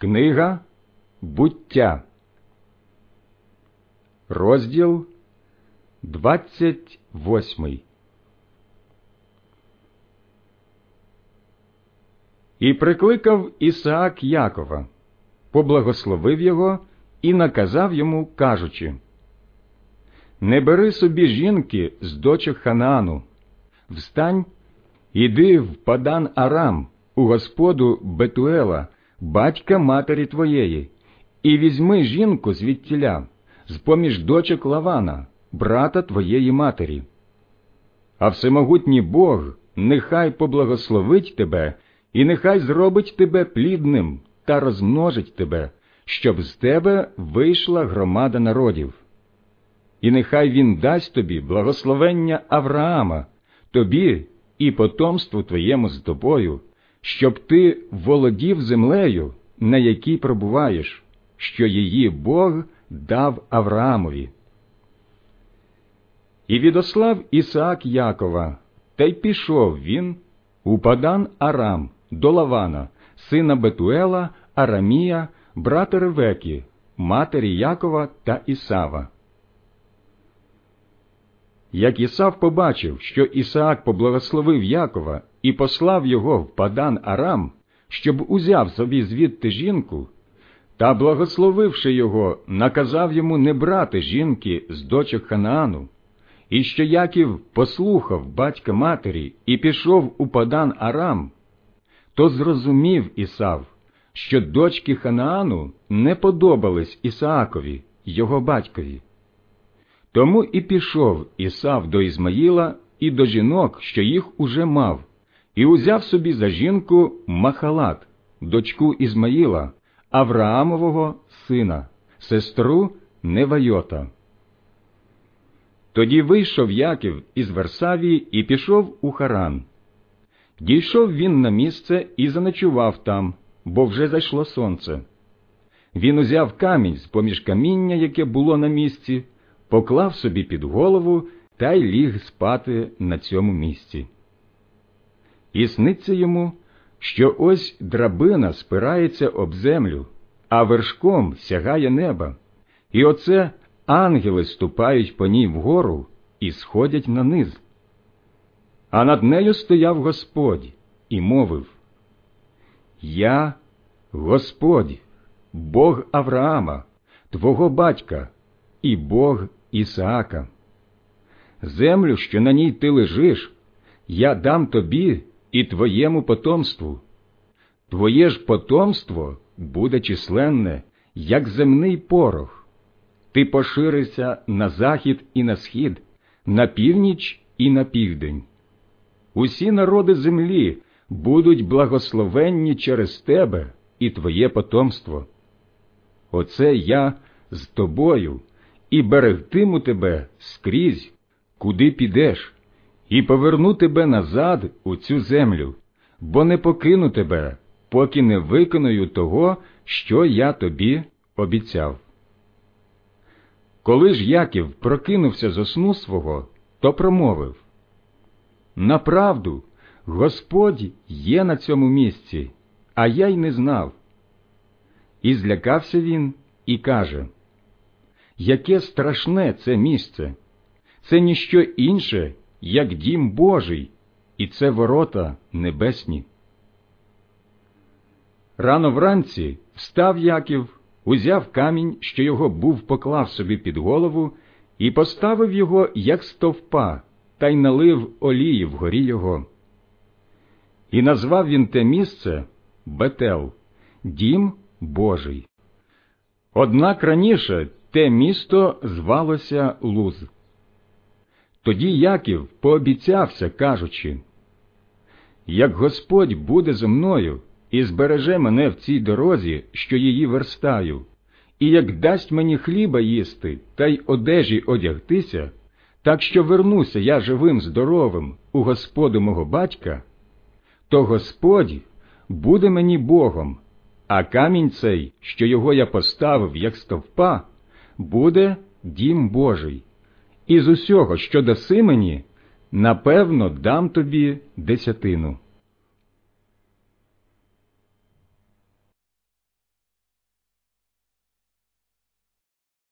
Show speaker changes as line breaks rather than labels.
Книга буття, розділ 28 І прикликав Ісаак Якова, поблагословив його і наказав йому, кажучи Не бери собі жінки з дочок Ханаану, встань, іди в Падан Арам, у господу Бетуела, батька матері твоєї, і візьми жінку звідтіля, з поміж дочок Лавана, брата твоєї матері. А всемогутній Бог нехай поблагословить тебе, і нехай зробить тебе плідним та розмножить тебе, щоб з тебе вийшла громада народів. І нехай він дасть тобі благословення Авраама, тобі і потомству твоєму з тобою, щоб ти володів землею, на якій пробуваєш, що її Бог дав Авраамові. І відослав Ісаак Якова, та й пішов він у Падан Арам до Лавана, сина Бетуела, Арамія, брата Ревеки, матері Якова та Ісава. Як Ісав побачив, що Ісаак поблагословив Якова і послав його в Падан Арам, щоб узяв собі звідти жінку, та, благословивши його, наказав йому не брати жінки з дочок Ханаану, і що Яків послухав батька матері і пішов у Падан Арам, то зрозумів Ісав, що дочки Ханаану не подобались Ісаакові, його батькові. Тому і пішов Ісав до Ізмаїла і до жінок, що їх уже мав, і узяв собі за жінку Махалат, дочку Ізмаїла, Авраамового сина, сестру Невайота. Тоді вийшов Яків із Варсавії і пішов у Харан. Дійшов він на місце і заночував там, бо вже зайшло сонце. Він узяв камінь з поміж каміння, яке було на місці, поклав собі під голову та й ліг спати на цьому місці. І сниться йому, що ось драбина спирається об землю, а вершком сягає неба, і оце ангели ступають по ній вгору і сходять на низ. А над нею стояв Господь і мовив Я, Господь, Бог Авраама, твого батька, і Бог Ісаака. Землю, що на ній ти лежиш, я дам тобі і твоєму потомству. Твоє ж потомство буде численне, як земний порох. Ти поширишся на захід і на схід, на північ і на південь. Усі народи землі будуть благословенні через тебе і твоє потомство. Оце я з тобою і берегтиму тебе скрізь, куди підеш, і поверну тебе назад у цю землю, бо не покину тебе, поки не виконую того, що я тобі обіцяв. Коли ж Яків прокинувся з сну свого, то промовив Направду, Господь є на цьому місці, а я й не знав. І злякався він і каже Яке страшне це місце, це ніщо інше, як дім Божий, і це ворота небесні. Рано вранці встав Яків, узяв камінь, що його був поклав собі під голову, і поставив його, як стовпа, та й налив олії вгорі його. І назвав він те місце Бетел, дім Божий. Однак раніше те місто звалося Луз. Тоді Яків пообіцявся, кажучи Як Господь буде зо мною і збереже мене в цій дорозі, що її верстаю, і як дасть мені хліба їсти та й одежі одягтися, так що вернуся я живим, здоровим у Господу мого батька, то Господь буде мені Богом, а камінь цей, що його я поставив, як стовпа, буде дім Божий, і з усього, що даси мені, напевно, дам тобі десятину.